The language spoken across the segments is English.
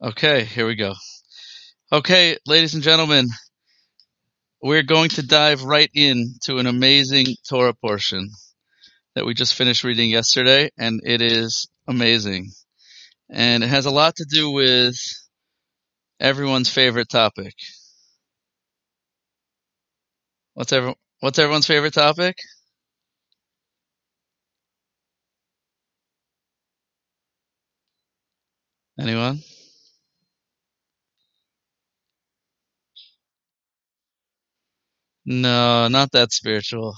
Okay, here we go. Okay, ladies and gentlemen, we're going to dive right in to an amazing Torah portion that we just finished reading yesterday, and it is amazing. And it has a lot to do with everyone's favorite topic. What's every, what's everyone's favorite topic? Anyone? No, not that spiritual.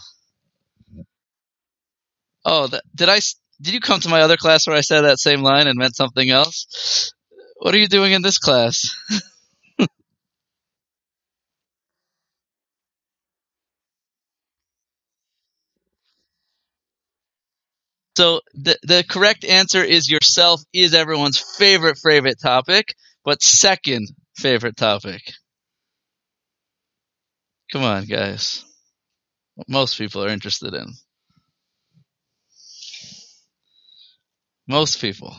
Oh, that, did I? Did you come to my other class where I said that same line and meant something else? What are you doing in this class? So the the correct answer is yourself is everyone's favorite favorite topic, but second favorite topic. Come on, guys. What most people are interested in. Most people.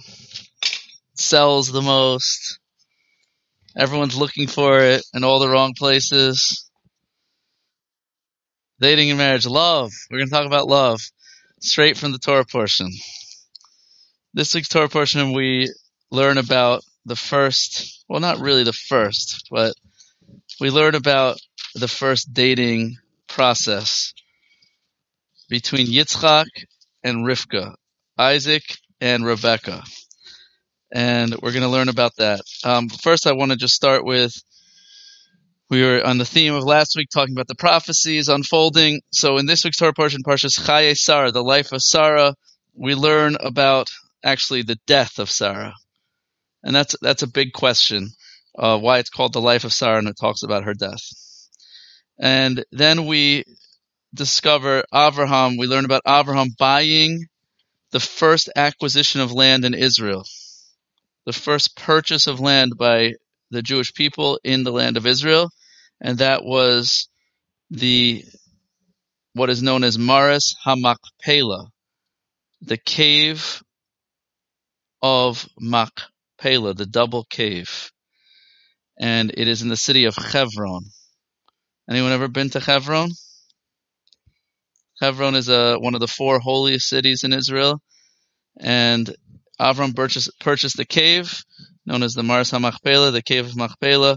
Sells the most. Everyone's looking for it in all the wrong places. Dating and marriage. Love. We're going to talk about love. Straight from the Torah portion. This week's Torah portion, we learn about the first, well, not really the first, but we learn about the first dating process between Yitzchak and Rivka, Isaac and Rebecca. And we're going to learn about that. Um, first, I want to just start with we were on the theme of last week talking about the prophecies unfolding. So in this week's Torah portion, Parshas Chaye Sarah, the life of Sarah, we learn about actually the death of Sarah. And that's that's a big question, uh, why it's called the life of Sarah and it talks about her death. And then we discover Abraham, we learn about Abraham buying the first acquisition of land in Israel, the first purchase of land by the Jewish people in the land of Israel, and that was the what is known as Maris HaMachpelah, the cave of Machpelah, the double cave, and it is in the city of Hebron. Anyone ever been to Hebron? Hebron is a, one of the four holiest cities in Israel, and Avram purchased, purchased the cave known as the Maris HaMachpelah, the cave of Machpelah,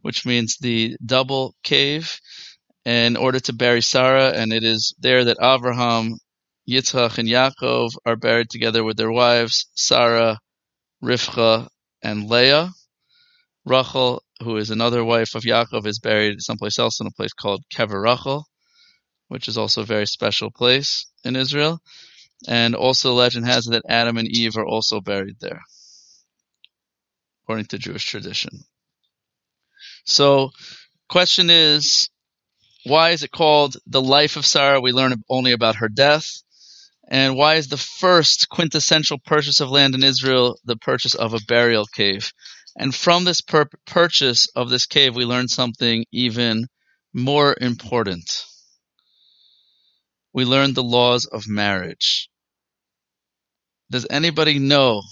which means the double cave, in order to bury Sarah, and it is there that Avraham, Yitzchak, and Yaakov are buried together with their wives, Sarah, Rivka, and Leah. Rachel, who is another wife of Yaakov, is buried someplace else in a place called Kever Rachel which is also a very special place in Israel. And also, legend has it that Adam and Eve are also buried there, according to Jewish tradition. So, question is, why is it called the life of Sarah? We learn only about her death. And why is the first quintessential purchase of land in Israel the purchase of a burial cave? And from this pur- purchase of this cave, we learn something even more important we learn the laws of marriage. Does anybody know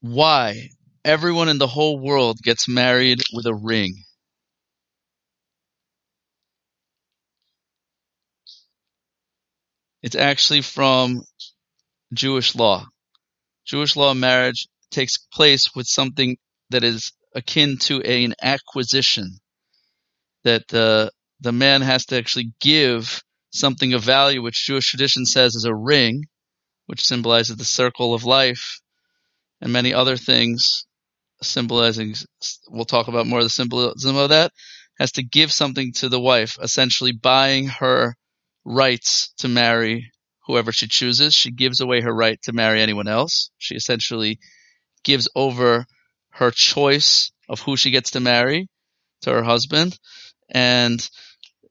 why everyone in the whole world gets married with a ring? It's actually from Jewish law. Jewish law marriage takes place with something that is akin to an acquisition that uh, the man has to actually give something of value, which Jewish tradition says is a ring, which symbolizes the circle of life, and many other things symbolizing, we'll talk about more of the symbolism of that, has to give something to the wife, essentially buying her rights to marry whoever she chooses. She gives away her right to marry anyone else. She essentially gives over her choice of who she gets to marry to her husband. And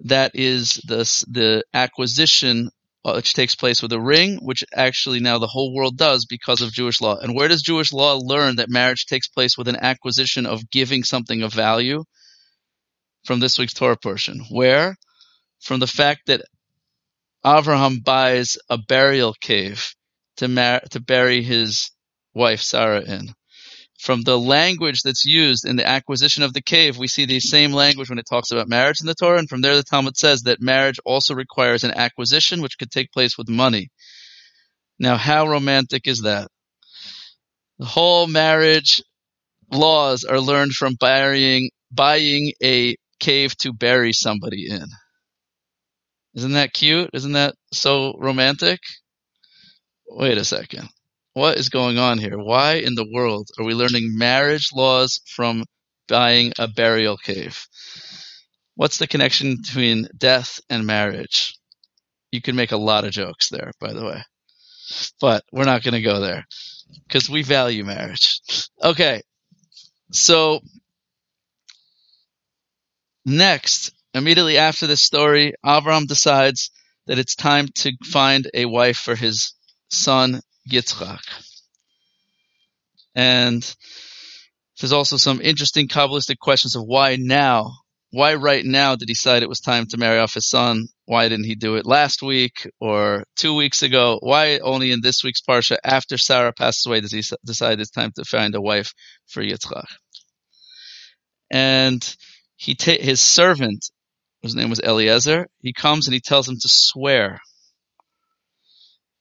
that is the the acquisition uh, which takes place with a ring, which actually now the whole world does because of Jewish law. And where does Jewish law learn that marriage takes place with an acquisition of giving something of value? From this week's Torah portion. Where? From the fact that Abraham buys a burial cave to mar- to bury his wife Sarah in. from the language that's used in the acquisition of the cave, we see the same language when it talks about marriage in the Torah. And from there, the Talmud says that marriage also requires an acquisition, which could take place with money. Now, how romantic is that? The whole marriage laws are learned from buying, buying a cave to bury somebody in. Isn't that cute? Isn't that so romantic? Wait a second what is going on here? Why in the world are we learning marriage laws from buying a burial cave? What's the connection between death and marriage? You can make a lot of jokes there, by the way. But we're not going to go there because we value marriage. Okay. So next, immediately after this story, Avram decides that it's time to find a wife for his son Yitzchak. And there's also some interesting Kabbalistic questions of why now? Why right now did he decide it was time to marry off his son? Why didn't he do it last week or two weeks ago? Why only in this week's Parsha, after Sarah passes away, does he decide it's time to find a wife for Yitzchak? And he ta- his servant, whose name was Eliezer, he comes and he tells him to swear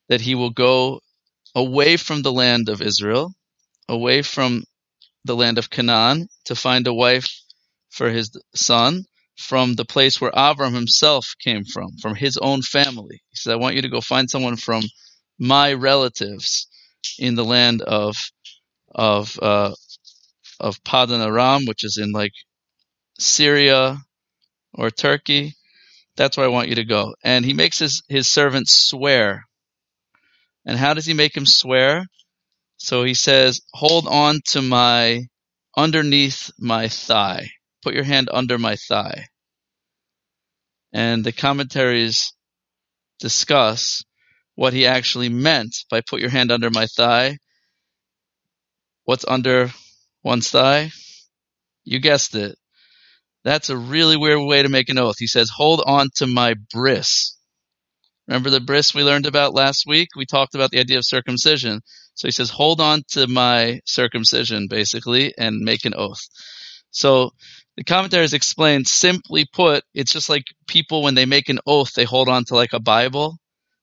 that he will go away from the land of Israel, away from the land of Canaan, to find a wife for his son from the place where Avram himself came from, from his own family. He said, I want you to go find someone from my relatives in the land of of uh, of Padan Aram, which is in like Syria or Turkey. That's where I want you to go. And he makes his, his servants swear and how does he make him swear? So he says, hold on to my, underneath my thigh. Put your hand under my thigh. And the commentaries discuss what he actually meant by put your hand under my thigh. What's under one's thigh? You guessed it. That's a really weird way to make an oath. He says, hold on to my bris. Remember the bris we learned about last week? We talked about the idea of circumcision. So he says, hold on to my circumcision, basically, and make an oath. So the commentaries explain, simply put, it's just like people when they make an oath, they hold on to like a Bible,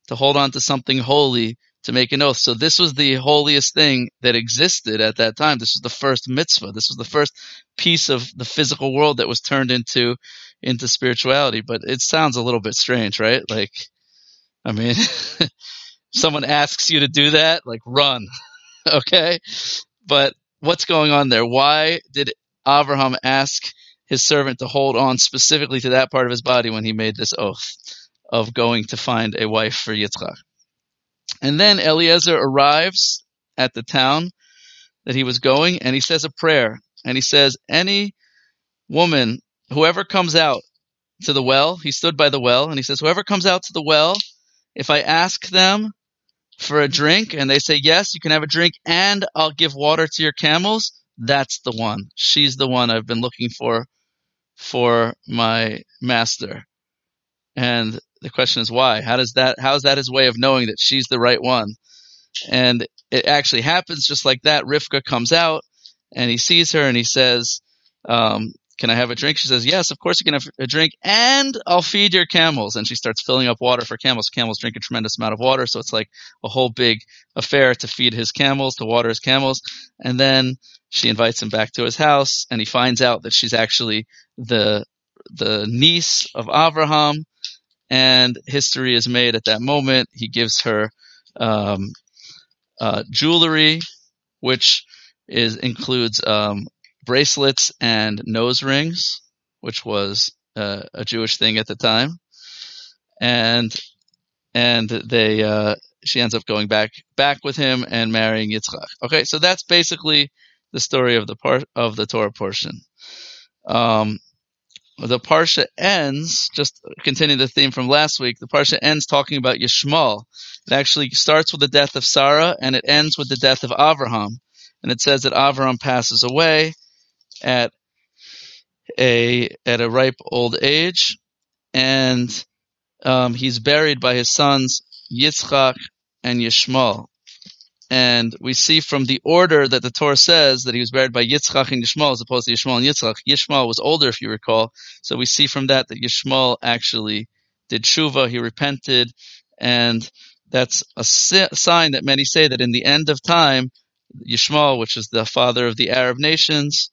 to hold on to something holy to make an oath. So this was the holiest thing that existed at that time. This was the first mitzvah. This was the first piece of the physical world that was turned into into spirituality. But it sounds a little bit strange, right? Like I mean, someone asks you to do that, like run. okay? But what's going on there? Why did Abraham ask his servant to hold on specifically to that part of his body when he made this oath of going to find a wife for Yitzchak? And then Eliezer arrives at the town that he was going and he says a prayer and he says, Any woman, whoever comes out to the well, he stood by the well and he says, Whoever comes out to the well if I ask them for a drink and they say, yes, you can have a drink and I'll give water to your camels, that's the one. She's the one I've been looking for for my master. And the question is why? How does that, how is that his way of knowing that she's the right one? And it actually happens just like that. Rivka comes out and he sees her and he says, um, can I have a drink? She says, Yes, of course you can have a drink, and I'll feed your camels. And she starts filling up water for camels. Camels drink a tremendous amount of water, so it's like a whole big affair to feed his camels, to water his camels. And then she invites him back to his house, and he finds out that she's actually the the niece of Abraham. And history is made at that moment. He gives her um, uh, jewelry, which is includes um, bracelets and nose rings, which was uh, a Jewish thing at the time, and and they uh, she ends up going back back with him and marrying Yitzchak. Okay, so that's basically the story of the part of the Torah portion. Um, the parsha ends just continuing the theme from last week. The parsha ends talking about Yishmael. It actually starts with the death of Sarah and it ends with the death of Avraham. And it says that Avraham passes away at a at a ripe old age, and um, he's buried by his sons Yitzchak and Yishmael. and we see from the order that the Torah says that he was buried by Yitzchak and Yishmael as opposed to Yishmael and Yitzchak. Yishmael was older, if you recall. So we see from that that Yishmael actually did tshuva, he repented, and that's a sign that many say that in the end of time, Yishmael, which is the father of the Arab nations,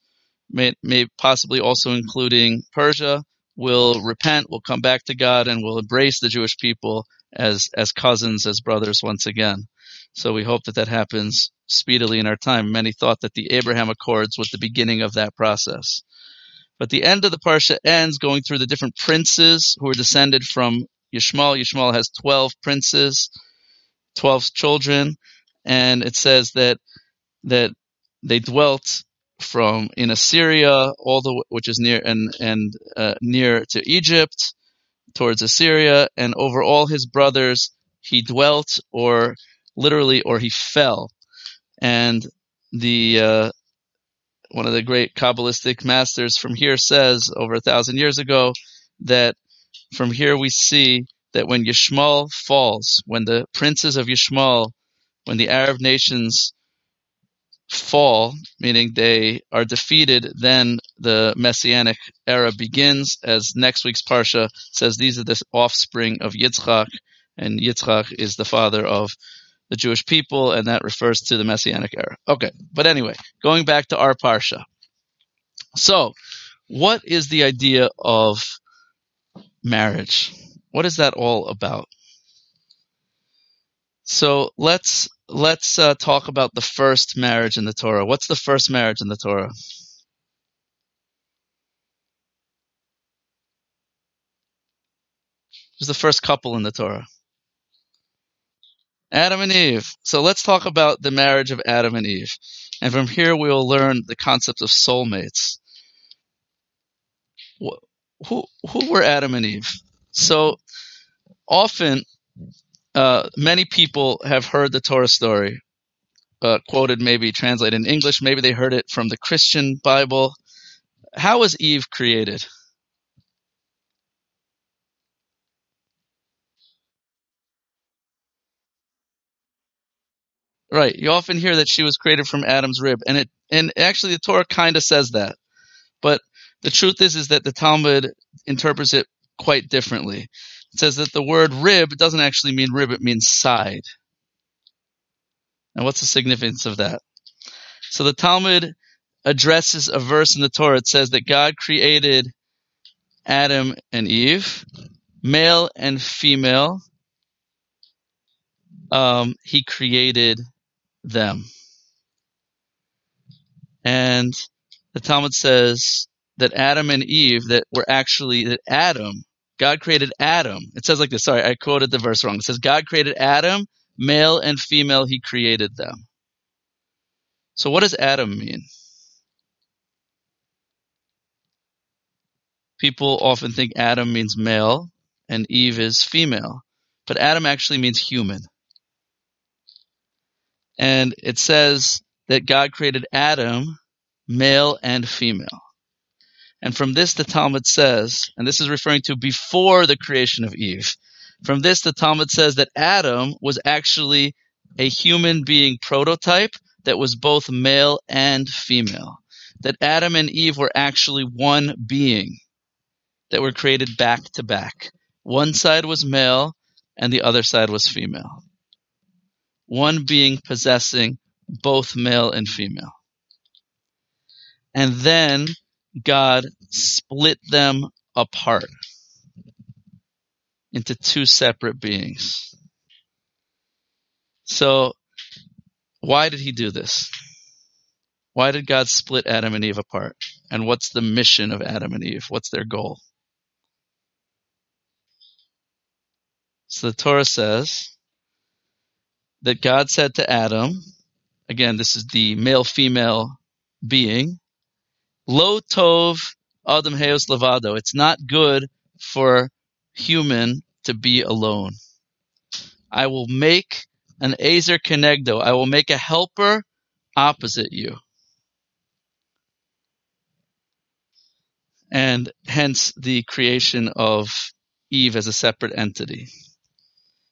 may, may possibly also including Persia, will repent, will come back to God, and will embrace the Jewish people as as cousins, as brothers once again. So we hope that that happens speedily in our time. Many thought that the Abraham Accords was the beginning of that process. But the end of the parsha ends going through the different princes who are descended from Yishmael. Yishmael has 12 princes, 12 children, and it says that that they dwelt from in Assyria, all the which is near and and uh, near to Egypt, towards Assyria, and over all his brothers he dwelt, or literally, or he fell. And the uh, one of the great Kabbalistic masters from here says over a thousand years ago that from here we see that when Yishmael falls, when the princes of Yishmael, when the Arab nations fall, meaning they are defeated, then the messianic era begins. As next week's parsha says, these are the offspring of Yitzchak, and Yitzchak is the father of the Jewish people, and that refers to the messianic era. Okay, but anyway, going back to our parsha. So, what is the idea of marriage? What is that all about? So let's let's uh, talk about the first marriage in the Torah. What's the first marriage in the Torah? Who's the first couple in the Torah? Adam and Eve. So let's talk about the marriage of Adam and Eve. And from here we will learn the concept of soulmates. Who, who were Adam and Eve? So often uh, many people have heard the Torah story, uh, quoted, maybe translated in English. Maybe they heard it from the Christian Bible. How was Eve created? Right. You often hear that she was created from Adam's rib, and it and actually the Torah kind of says that, but the truth is is that the Talmud interprets it quite differently. It says that the word rib doesn't actually mean rib, it means side. And what's the significance of that? So the Talmud addresses a verse in the Torah. It says that God created Adam and Eve, male and female. Um, he created them. And the Talmud says that Adam and Eve, that were actually, that Adam God created Adam. It says like this. Sorry, I quoted the verse wrong. It says God created Adam, male and female, he created them. So what does Adam mean? People often think Adam means male and Eve is female, but Adam actually means human. And it says that God created Adam, male and female. And from this, the Talmud says, and this is referring to before the creation of Eve. From this, the Talmud says that Adam was actually a human being prototype that was both male and female. That Adam and Eve were actually one being that were created back to back. One side was male and the other side was female. One being possessing both male and female. And then God split them apart into two separate beings. So, why did he do this? Why did God split Adam and Eve apart? And what's the mission of Adam and Eve? What's their goal? So the Torah says that God said to Adam, again, this is the male female being, Lo tov adam heos. It's not good for human to be alone. I will make an azer kenegdo. I will make a helper opposite you. And hence the creation of Eve as a separate entity.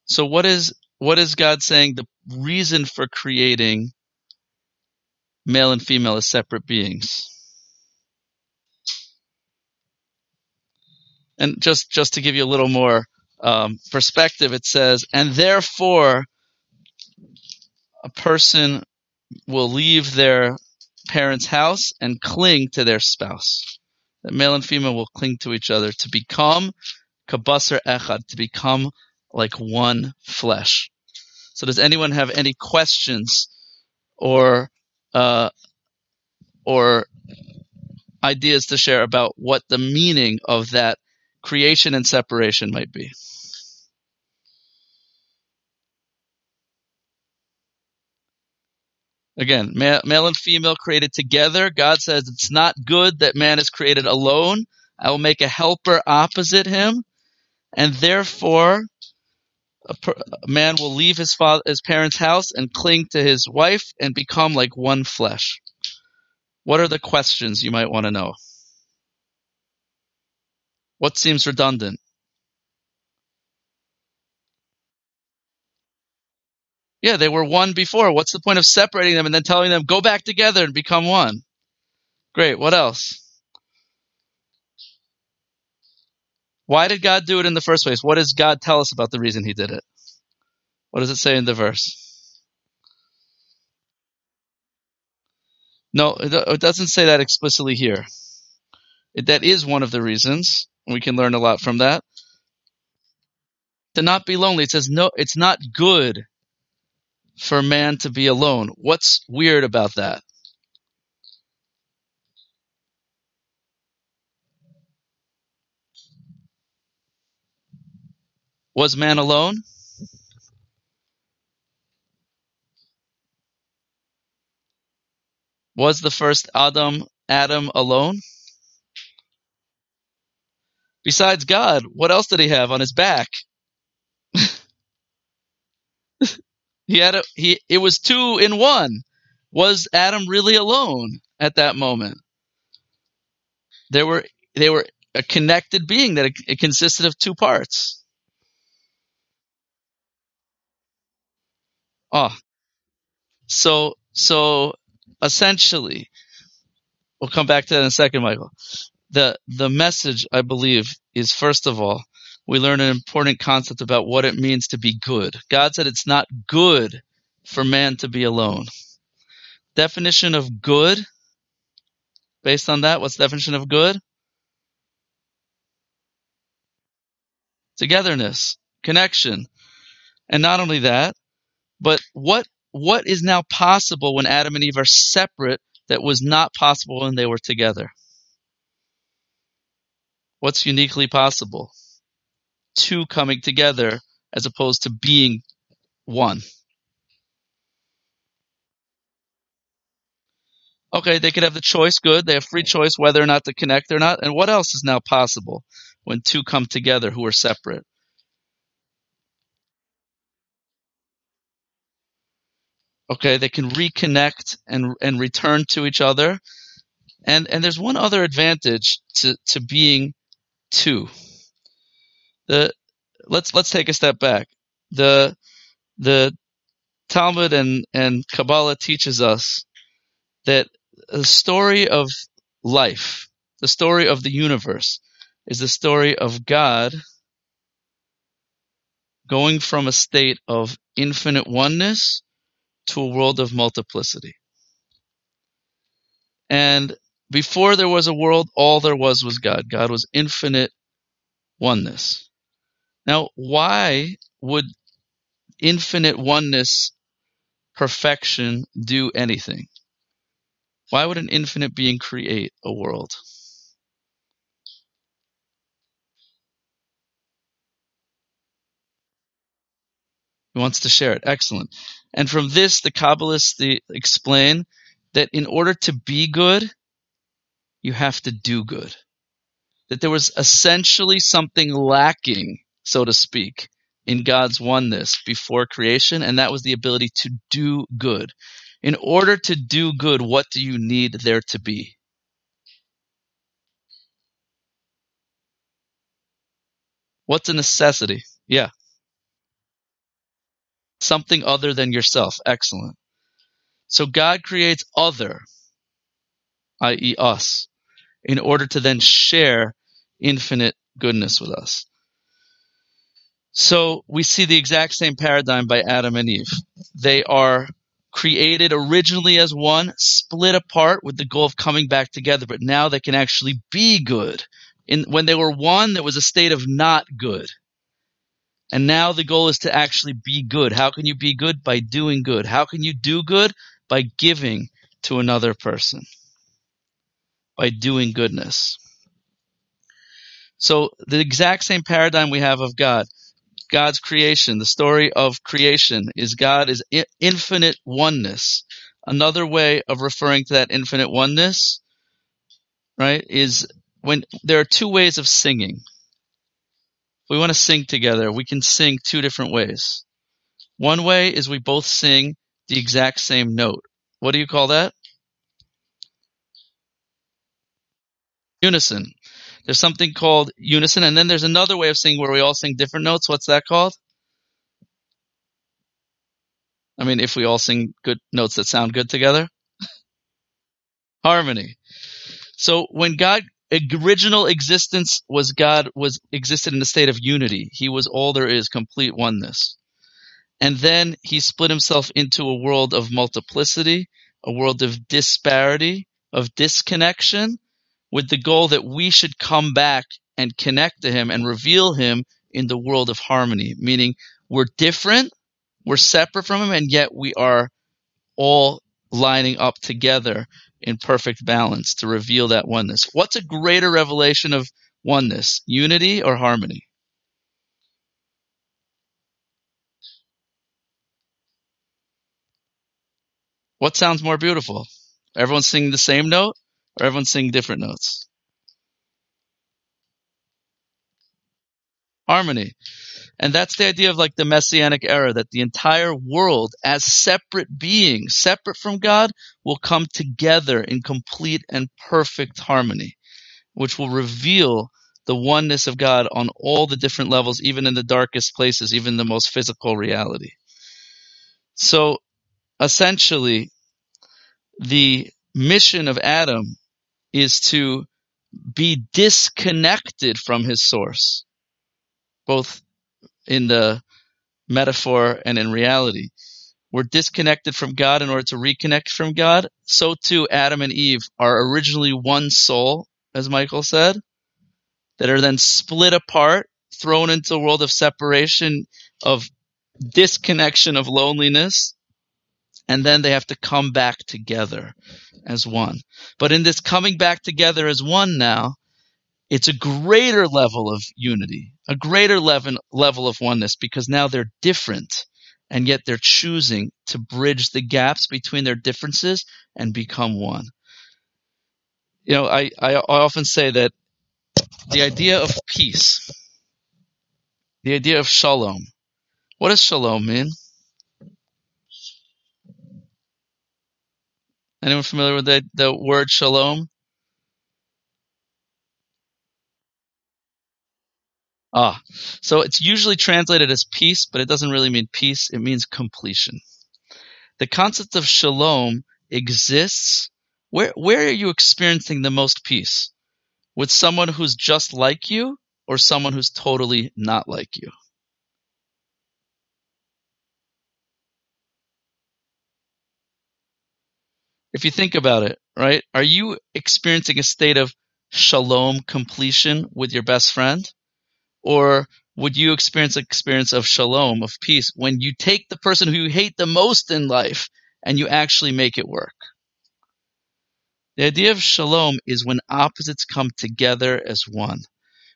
So what is what is God saying the reason for creating male and female as separate beings? And just just to give you a little more um, perspective, it says, and therefore a person will leave their parents' house and cling to their spouse. That male and female will cling to each other to become kabasar echad, to become like one flesh. So does anyone have any questions or uh, or ideas to share about what the meaning of that creation and separation might be? Again, male, and female created together. God says it's not good that man is created alone. I will make a helper opposite him, and therefore a, per, a man will leave his father, his parents' house, and cling to his wife, and become like one flesh. What are the questions you might want to know? What seems redundant? Yeah, they were one before. What's the point of separating them and then telling them go back together and become one? Great. What else? Why did God do it in the first place? What does God tell us about the reason he did it? What does it say in the verse? No, it doesn't say that explicitly here. It, that is one of the reasons. We can learn a lot from that. To not be lonely. It says no, it's not good for man to be alone. What's weird about that? Was man alone? Was the first Adam Adam alone? Besides God, what else did he have on his back? he had a, he it was two in one. Was Adam really alone at that moment? There were they were a connected being that it, it consisted of two parts. Oh, so so essentially, we'll come back to that in a second, Michael. The the message, I believe, is first of all, we learn an important concept about what it means to be good. God said it's not good for man to be alone. Definition of good, based on that, what's definition of good? Togetherness, connection. And not only that, but what what is now possible when Adam and Eve are separate that was not possible when they were together? What's uniquely possible? Two coming together as opposed to being one. Okay, they could have the choice, good. They have free choice whether or not to connect or not. And what else is now possible when two come together who are separate? Okay, they can reconnect and and return to each other. And and there's one other advantage to, to being two. The let's let's take a step back. The the Talmud and, and Kabbalah teaches us that the story of life, the story of the universe, is the story of God going from a state of infinite oneness to a world of multiplicity. And before there was a world, all there was was God. God was infinite oneness. Now, why would infinite oneness, perfection, do anything? Why would an infinite being create a world? He wants to share it. Excellent. And from this, the Kabbalists explain that in order to be good, you have to do good. That there was essentially something lacking, so to speak, in God's oneness before creation, and that was the ability to do good. In order to do good, what do you need there to be? What's a necessity? Yeah. Something other than yourself. Excellent. So God creates other, i.e., us, in order to then share infinite goodness with us. So we see the exact same paradigm by Adam and Eve. They are created originally as one, split apart with the goal of coming back together, but now they can actually be good. In, when they were one, there was a state of not good. And now the goal is to actually be good. How can you be good? By doing good. How can you do good? By giving to another person. By doing goodness. So the exact same paradigm we have of God. God's creation, the story of creation is God is infinite oneness. Another way of referring to that infinite oneness, right, is when there are two ways of singing. If we want to sing together, we can sing two different ways. One way is we both sing the exact same note. What do you call that? Unison. There's something called unison, and then there's another way of singing where we all sing different notes. What's that called? I mean, if we all sing good notes that sound good together. Harmony. So when God original existence was God was existed in a state of unity. He was all there is, complete oneness. And then he split himself into a world of multiplicity, a world of disparity, of disconnection, with the goal that we should come back and connect to him and reveal him in the world of harmony, meaning we're different, we're separate from him, and yet we are all lining up together in perfect balance to reveal that oneness. What's a greater revelation of oneness, unity or harmony? What sounds more beautiful? Everyone singing the same note everyone singing different notes? Harmony. And that's the idea of like the messianic era that the entire world as separate beings, separate from God, will come together in complete and perfect harmony, which will reveal the oneness of God on all the different levels, even in the darkest places, even the most physical reality. So essentially, the mission of Adam is to be disconnected from his source, both in the metaphor and in reality. We're disconnected from God in order to reconnect from God. So too, Adam and Eve are originally one soul, as Michael said, that are then split apart, thrown into a world of separation, of disconnection, of loneliness, and then they have to come back together as one. But in this coming back together as one now, it's a greater level of unity, a greater level, level of oneness because now they're different and yet they're choosing to bridge the gaps between their differences and become one. You know, I, I often say that the idea of peace, the idea of shalom, what does shalom mean? Anyone familiar with the, the word shalom? Ah, so it's usually translated as peace, but it doesn't really mean peace. It means completion. The concept of shalom exists. Where, where are you experiencing the most peace? With someone who's just like you or someone who's totally not like you? If you think about it, right? Are you experiencing a state of shalom completion with your best friend? Or would you experience an experience of shalom, of peace, when you take the person who you hate the most in life and you actually make it work? The idea of shalom is when opposites come together as one,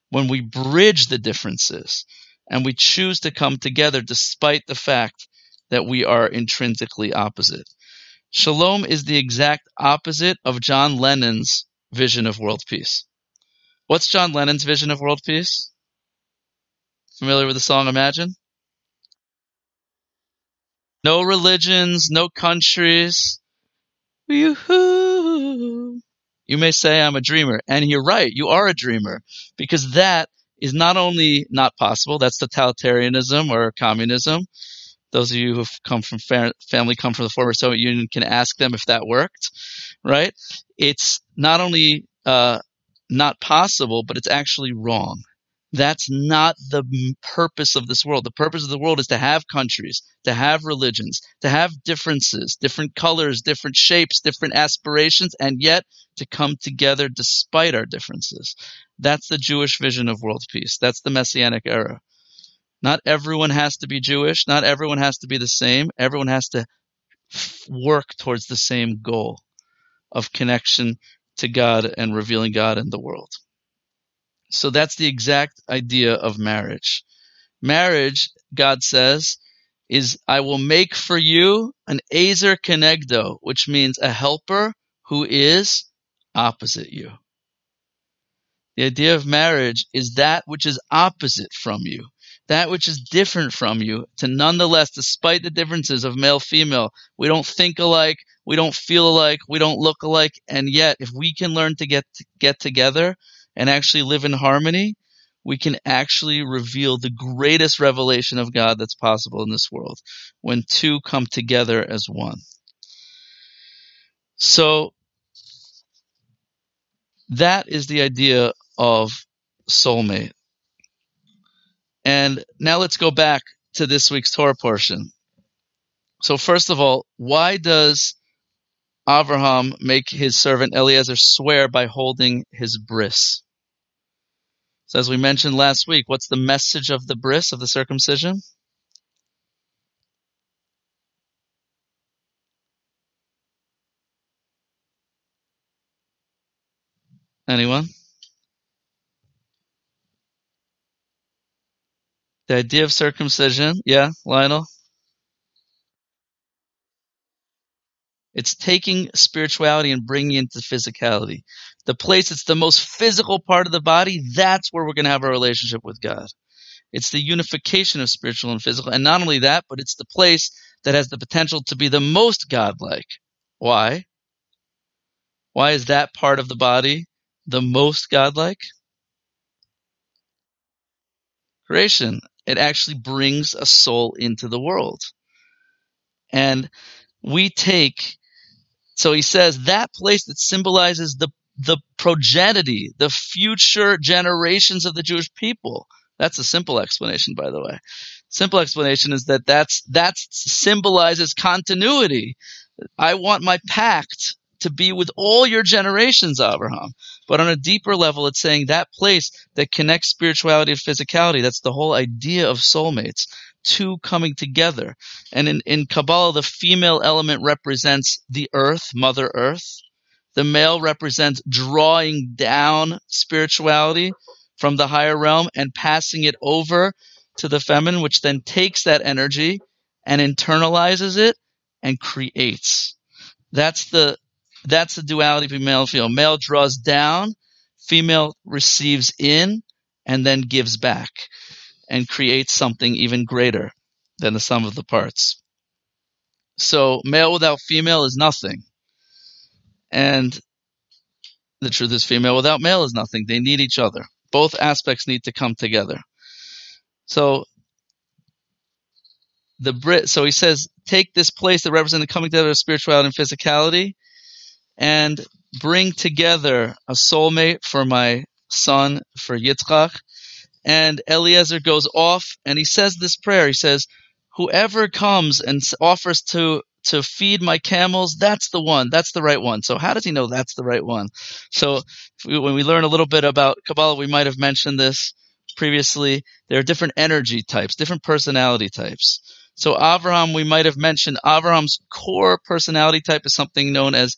when we bridge the differences and we choose to come together despite the fact that we are intrinsically opposite. Shalom is the exact opposite of John Lennon's vision of world peace. What's John Lennon's vision of world peace? Familiar with the song Imagine? No religions, no countries. Yoo-hoo. You may say I'm a dreamer, and you're right, you are a dreamer, because that is not only not possible, that's totalitarianism or communism, Those of you who've come from family, come from the former Soviet Union, can ask them if that worked, right? It's not only uh, not possible, but it's actually wrong. That's not the purpose of this world. The purpose of the world is to have countries, to have religions, to have differences, different colors, different shapes, different aspirations, and yet to come together despite our differences. That's the Jewish vision of world peace. That's the Messianic era. Not everyone has to be Jewish. Not everyone has to be the same. Everyone has to work towards the same goal of connection to God and revealing God in the world. So that's the exact idea of marriage. Marriage, God says, is I will make for you an Ezer Kenegdo, which means a helper who is opposite you. The idea of marriage is that which is opposite from you, that which is different from you, to nonetheless, despite the differences of male female, we don't think alike, we don't feel alike, we don't look alike, and yet if we can learn to get get together, and actually live in harmony, we can actually reveal the greatest revelation of God that's possible in this world when two come together as one. So that is the idea of soulmate. And now let's go back to this week's Torah portion. So first of all, why does Abraham make his servant Eliezer swear by holding his bris? So as we mentioned last week, what's the message of the bris, of the circumcision? Anyone? The idea of circumcision, yeah, Lionel? It's taking spirituality and bringing it into physicality. The place it's the most physical part of the body, that's where we're going to have a relationship with God. It's the unification of spiritual and physical. And not only that, but it's the place that has the potential to be the most godlike. Why? Why is that part of the body the most godlike? Creation. It actually brings a soul into the world. And we take so he says that place that symbolizes the the progeny, the future generations of the Jewish people. That's a simple explanation, by the way. Simple explanation is that that's that symbolizes continuity. I want my pact to be with all your generations, Abraham. But on a deeper level, it's saying that place that connects spirituality and physicality. That's the whole idea of soulmates two coming together. And in, in Kabbalah, the female element represents the earth, Mother Earth. The male represents drawing down spirituality from the higher realm and passing it over to the feminine, which then takes that energy and internalizes it and creates. That's the that's the duality between male and female. Male draws down, female receives in, and then gives back and creates something even greater than the sum of the parts. So male without female is nothing. And the truth is female without male is nothing. They need each other. Both aspects need to come together. So the Brit so he says, take this place that represents the coming together of spirituality and physicality and bring together a soulmate for my son for Yitzchak and Eliezer goes off and he says this prayer. He says, Whoever comes and offers to to feed my camels, that's the one. That's the right one. So how does he know that's the right one? So we, when we learn a little bit about Kabbalah, we might have mentioned this previously. There are different energy types, different personality types. So Avraham, we might have mentioned Avraham's core personality type is something known as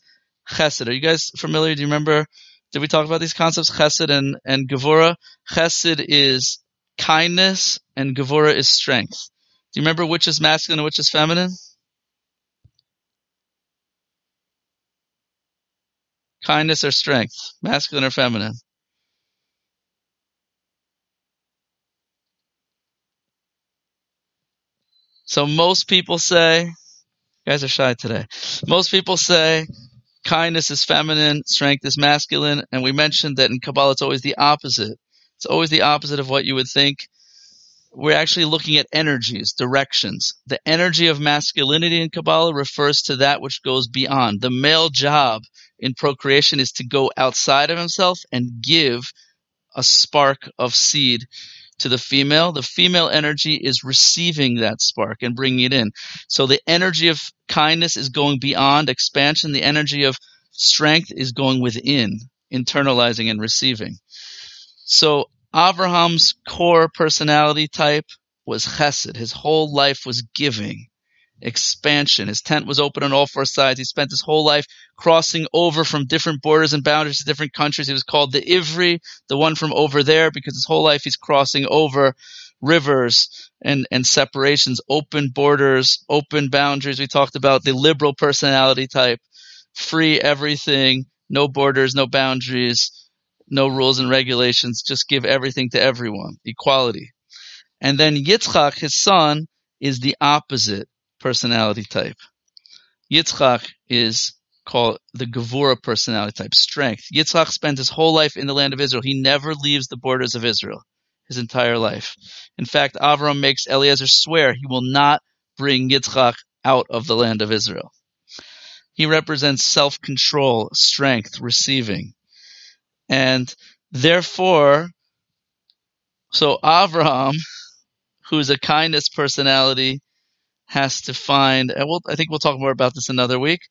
Chesed. Are you guys familiar? Do you remember did we talk about these concepts? Chesed and, and Gevura. Chesed is kindness and Gevura is strength. Do you remember which is masculine and which is feminine? Kindness or strength? Masculine or feminine? So most people say, guys are shy today. Most people say kindness is feminine, strength is masculine, and we mentioned that in Kabbalah it's always the opposite. It's always the opposite of what you would think. we're actually looking at energies, directions. The energy of masculinity in Kabbalah refers to that which goes beyond. The male job in procreation is to go outside of himself and give a spark of seed to the female. The female energy is receiving that spark and bringing it in. So the energy of kindness is going beyond expansion. The energy of strength is going within, internalizing and receiving. So Abraham's core personality type was chesed. His whole life was giving, expansion. His tent was open on all four sides. He spent his whole life crossing over from different borders and boundaries to different countries. He was called the Ivri, the one from over there, because his whole life he's crossing over rivers and, and separations, open borders, open boundaries. We talked about the liberal personality type, free everything, no borders, no boundaries no rules and regulations, just give everything to everyone, equality. And then Yitzchak, his son, is the opposite personality type. Yitzchak is called the Gevura personality type, strength. Yitzchak spent his whole life in the land of Israel. He never leaves the borders of Israel his entire life. In fact, Avram makes Eliezer swear he will not bring Yitzchak out of the land of Israel. He represents self-control, strength, receiving. And therefore, so Avraham, who's a kindness personality, has to find, and we'll, I think we'll talk more about this another week,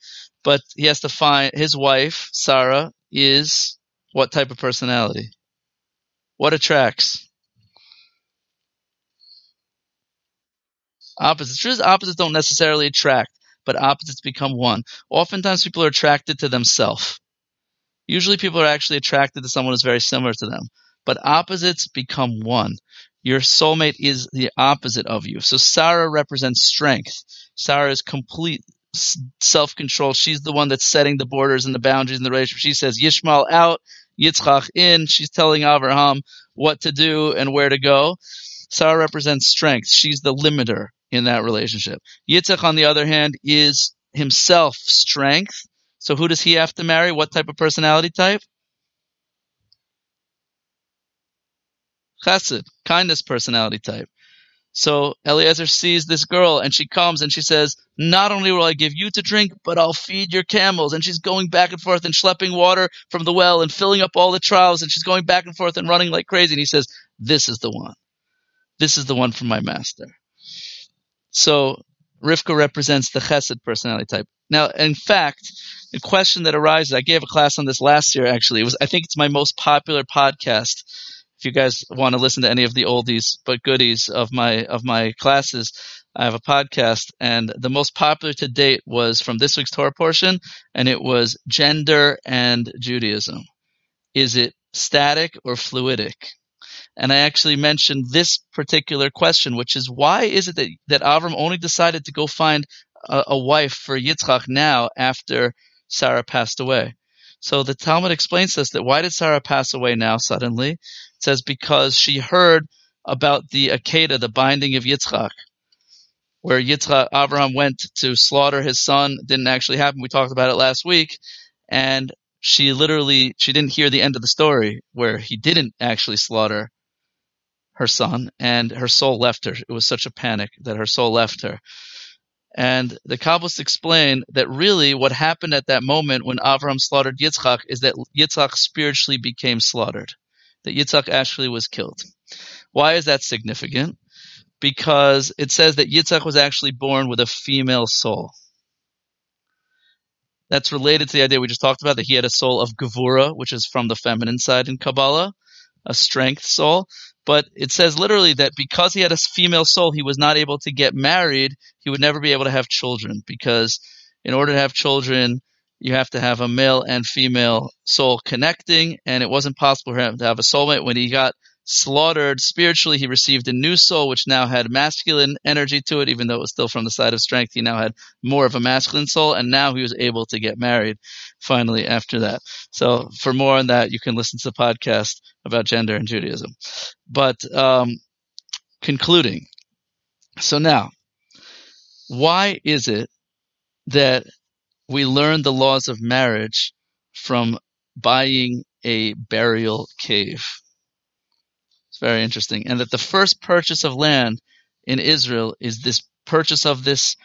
but he has to find his wife, Sarah, is what type of personality? What attracts? Opposites. True, opposites don't necessarily attract, but opposites become one. Oftentimes people are attracted to themselves. Usually people are actually attracted to someone who's very similar to them, but opposites become one. Your soulmate is the opposite of you. So Sarah represents strength. Sarah is complete self-control. She's the one that's setting the borders and the boundaries in the relationship. She says Yishmael out, Yitzchak in. She's telling Avraham what to do and where to go. Sarah represents strength. She's the limiter in that relationship. Yitzchak, on the other hand, is himself strength so who does he have to marry? What type of personality type? Chesed, kindness personality type. So Eliezer sees this girl and she comes and she says, not only will I give you to drink, but I'll feed your camels. And she's going back and forth and schlepping water from the well and filling up all the troughs and she's going back and forth and running like crazy. And he says, this is the one. This is the one from my master. So Rivka represents the chesed personality type. Now, in fact, the question that arises, I gave a class on this last year actually. It was I think it's my most popular podcast. If you guys want to listen to any of the oldies but goodies of my of my classes, I have a podcast and the most popular to date was from this week's Torah portion and it was gender and Judaism. Is it static or fluidic? And I actually mentioned this particular question, which is why is it that, that Avram only decided to go find a, a wife for Yitzchak now after Sarah passed away. So the Talmud explains this that why did Sarah pass away now suddenly? It says because she heard about the Akedah, the binding of Yitzchak, where Yitzchak, Abraham went to slaughter his son. Didn't actually happen. We talked about it last week. And she literally, she didn't hear the end of the story where he didn't actually slaughter her son and her soul left her. It was such a panic that her soul left her. And the Kabbalists explain that really what happened at that moment when Avram slaughtered Yitzchak is that Yitzchak spiritually became slaughtered, that Yitzchak actually was killed. Why is that significant? Because it says that Yitzchak was actually born with a female soul. That's related to the idea we just talked about that he had a soul of Gevura, which is from the feminine side in Kabbalah, a strength soul. But it says literally that because he had a female soul, he was not able to get married. He would never be able to have children because in order to have children, you have to have a male and female soul connecting, and it wasn't possible for him to have a soulmate. When he got slaughtered spiritually, he received a new soul, which now had masculine energy to it, even though it was still from the side of strength. He now had more of a masculine soul, and now he was able to get married finally after that. So, for more on that, you can listen to the podcast about gender and Judaism. But um, concluding, so now, why is it that we learn the laws of marriage from buying a burial cave? It's very interesting. And that the first purchase of land in Israel is this purchase of this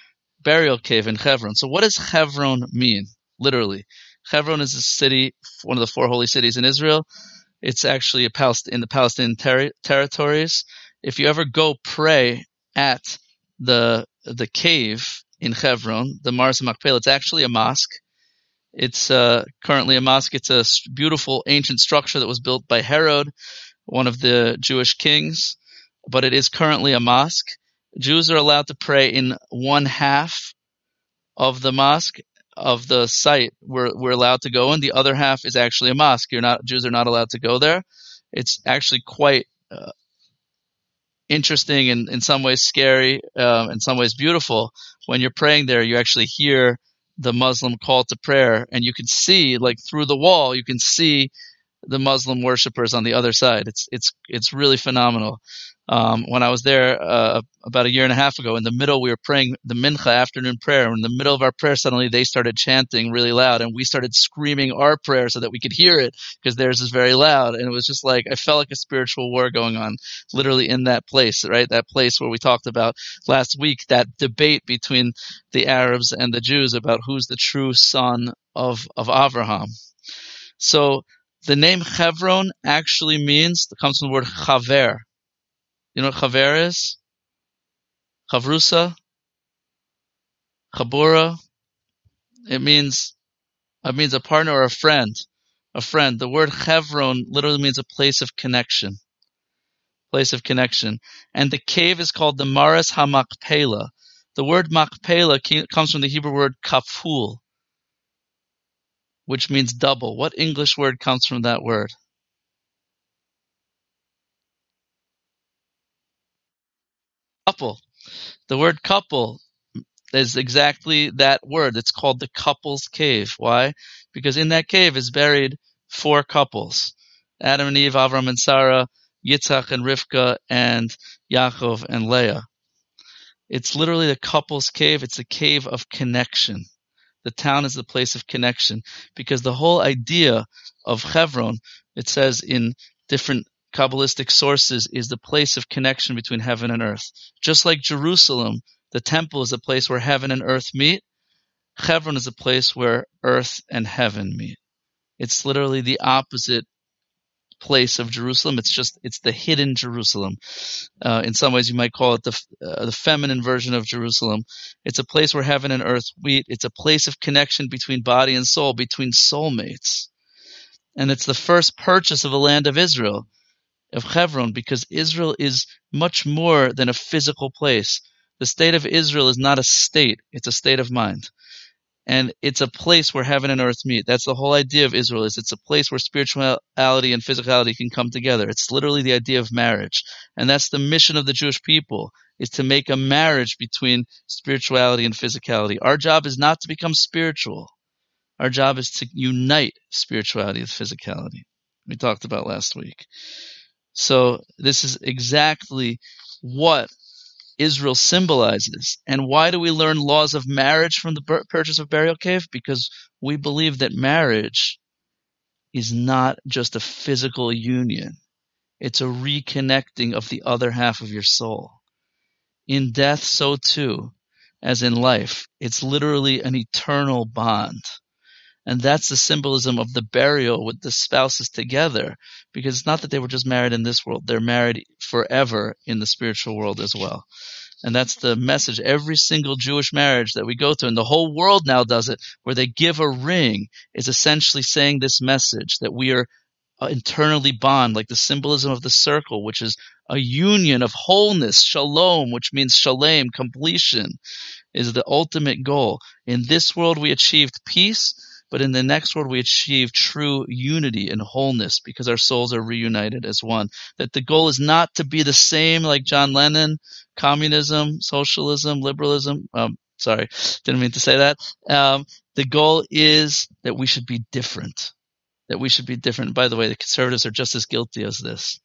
burial cave in Hebron. So what does Hebron mean? Literally. Hebron is a city, one of the four holy cities in Israel. It's actually a Palest- in the Palestinian ter- territories. If you ever go pray at the the cave in Hebron, the Mars it's actually a mosque. It's uh, currently a mosque. It's a beautiful ancient structure that was built by Herod, one of the Jewish kings, but it is currently a mosque. Jews are allowed to pray in one half of the mosque of the site we're, we're allowed to go in. The other half is actually a mosque. You're not Jews are not allowed to go there. It's actually quite uh, interesting and in some ways scary, um, in some ways beautiful. When you're praying there, you actually hear the Muslim call to prayer, and you can see like through the wall, you can see the Muslim worshippers on the other side. It's it's it's really phenomenal. Um, when I was there uh, about a year and a half ago, in the middle we were praying the mincha afternoon prayer. In the middle of our prayer, suddenly they started chanting really loud, and we started screaming our prayer so that we could hear it because theirs is very loud. And it was just like I felt like a spiritual war going on, literally in that place, right? That place where we talked about last week that debate between the Arabs and the Jews about who's the true son of of Abraham. So the name Hebron actually means comes from the word chaver. You know what chaver is? Chavrusa, chabura. It means it means a partner or a friend. A friend. The word Hebron literally means a place of connection. Place of connection. And the cave is called the Maras HaMachpelah. The word Machpelah comes from the Hebrew word kaful, which means double. What English word comes from that word? Couple. The word couple is exactly that word. It's called the couple's cave. Why? Because in that cave is buried four couples. Adam and Eve, Avram and Sarah, Yitzchak and Rivka, and Yaakov and Leah. It's literally the couple's cave. It's a cave of connection. The town is the place of connection because the whole idea of Hebron, it says in different Kabbalistic sources, is the place of connection between heaven and earth. Just like Jerusalem, the temple is a place where heaven and earth meet. Hebron is a place where earth and heaven meet. It's literally the opposite place of Jerusalem. It's just it's the hidden Jerusalem. Uh, in some ways, you might call it the uh, the feminine version of Jerusalem. It's a place where heaven and earth meet. It's a place of connection between body and soul, between soulmates, and it's the first purchase of the land of Israel, of Hebron, because Israel is much more than a physical place. The state of Israel is not a state; it's a state of mind and it's a place where heaven and earth meet. That's the whole idea of Israel is it's a place where spirituality and physicality can come together. It's literally the idea of marriage. And that's the mission of the Jewish people is to make a marriage between spirituality and physicality. Our job is not to become spiritual. Our job is to unite spirituality with physicality. We talked about last week. So this is exactly what Israel symbolizes. And why do we learn laws of marriage from the purchase of burial cave? Because we believe that marriage is not just a physical union. It's a reconnecting of the other half of your soul. In death, so too, as in life, it's literally an eternal bond. And that's the symbolism of the burial with the spouses together, because it's not that they were just married in this world, they're married forever in the spiritual world as well. And that's the message. Every single Jewish marriage that we go through, and the whole world now does it, where they give a ring, is essentially saying this message that we are uh, internally bond, like the symbolism of the circle, which is a union of wholeness, shalom, which means shalem, completion, is the ultimate goal. In this world, we achieved peace but in the next world, we achieve true unity and wholeness because our souls are reunited as one. That the goal is not to be the same like John Lennon, communism, socialism, liberalism. Um, sorry, didn't mean to say that. Um, the goal is that we should be different. That we should be different. By the way, the conservatives are just as guilty as this.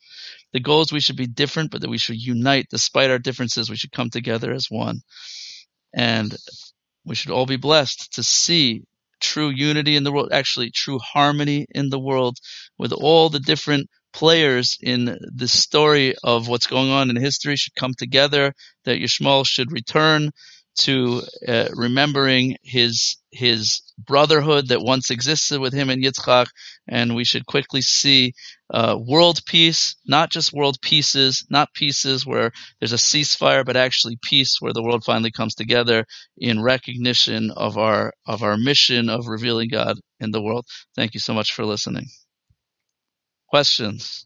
The goal is we should be different, but that we should unite despite our differences. We should come together as one. And we should all be blessed to see true unity in the world, actually true harmony in the world with all the different players in the story of what's going on in history should come together, that Yishmael should return to uh, remembering his his brotherhood that once existed with him and Yitzchak, and we should quickly see uh, world peace, not just world pieces, not pieces where there's a ceasefire, but actually peace where the world finally comes together in recognition of our of our mission of revealing God in the world. Thank you so much for listening. Questions?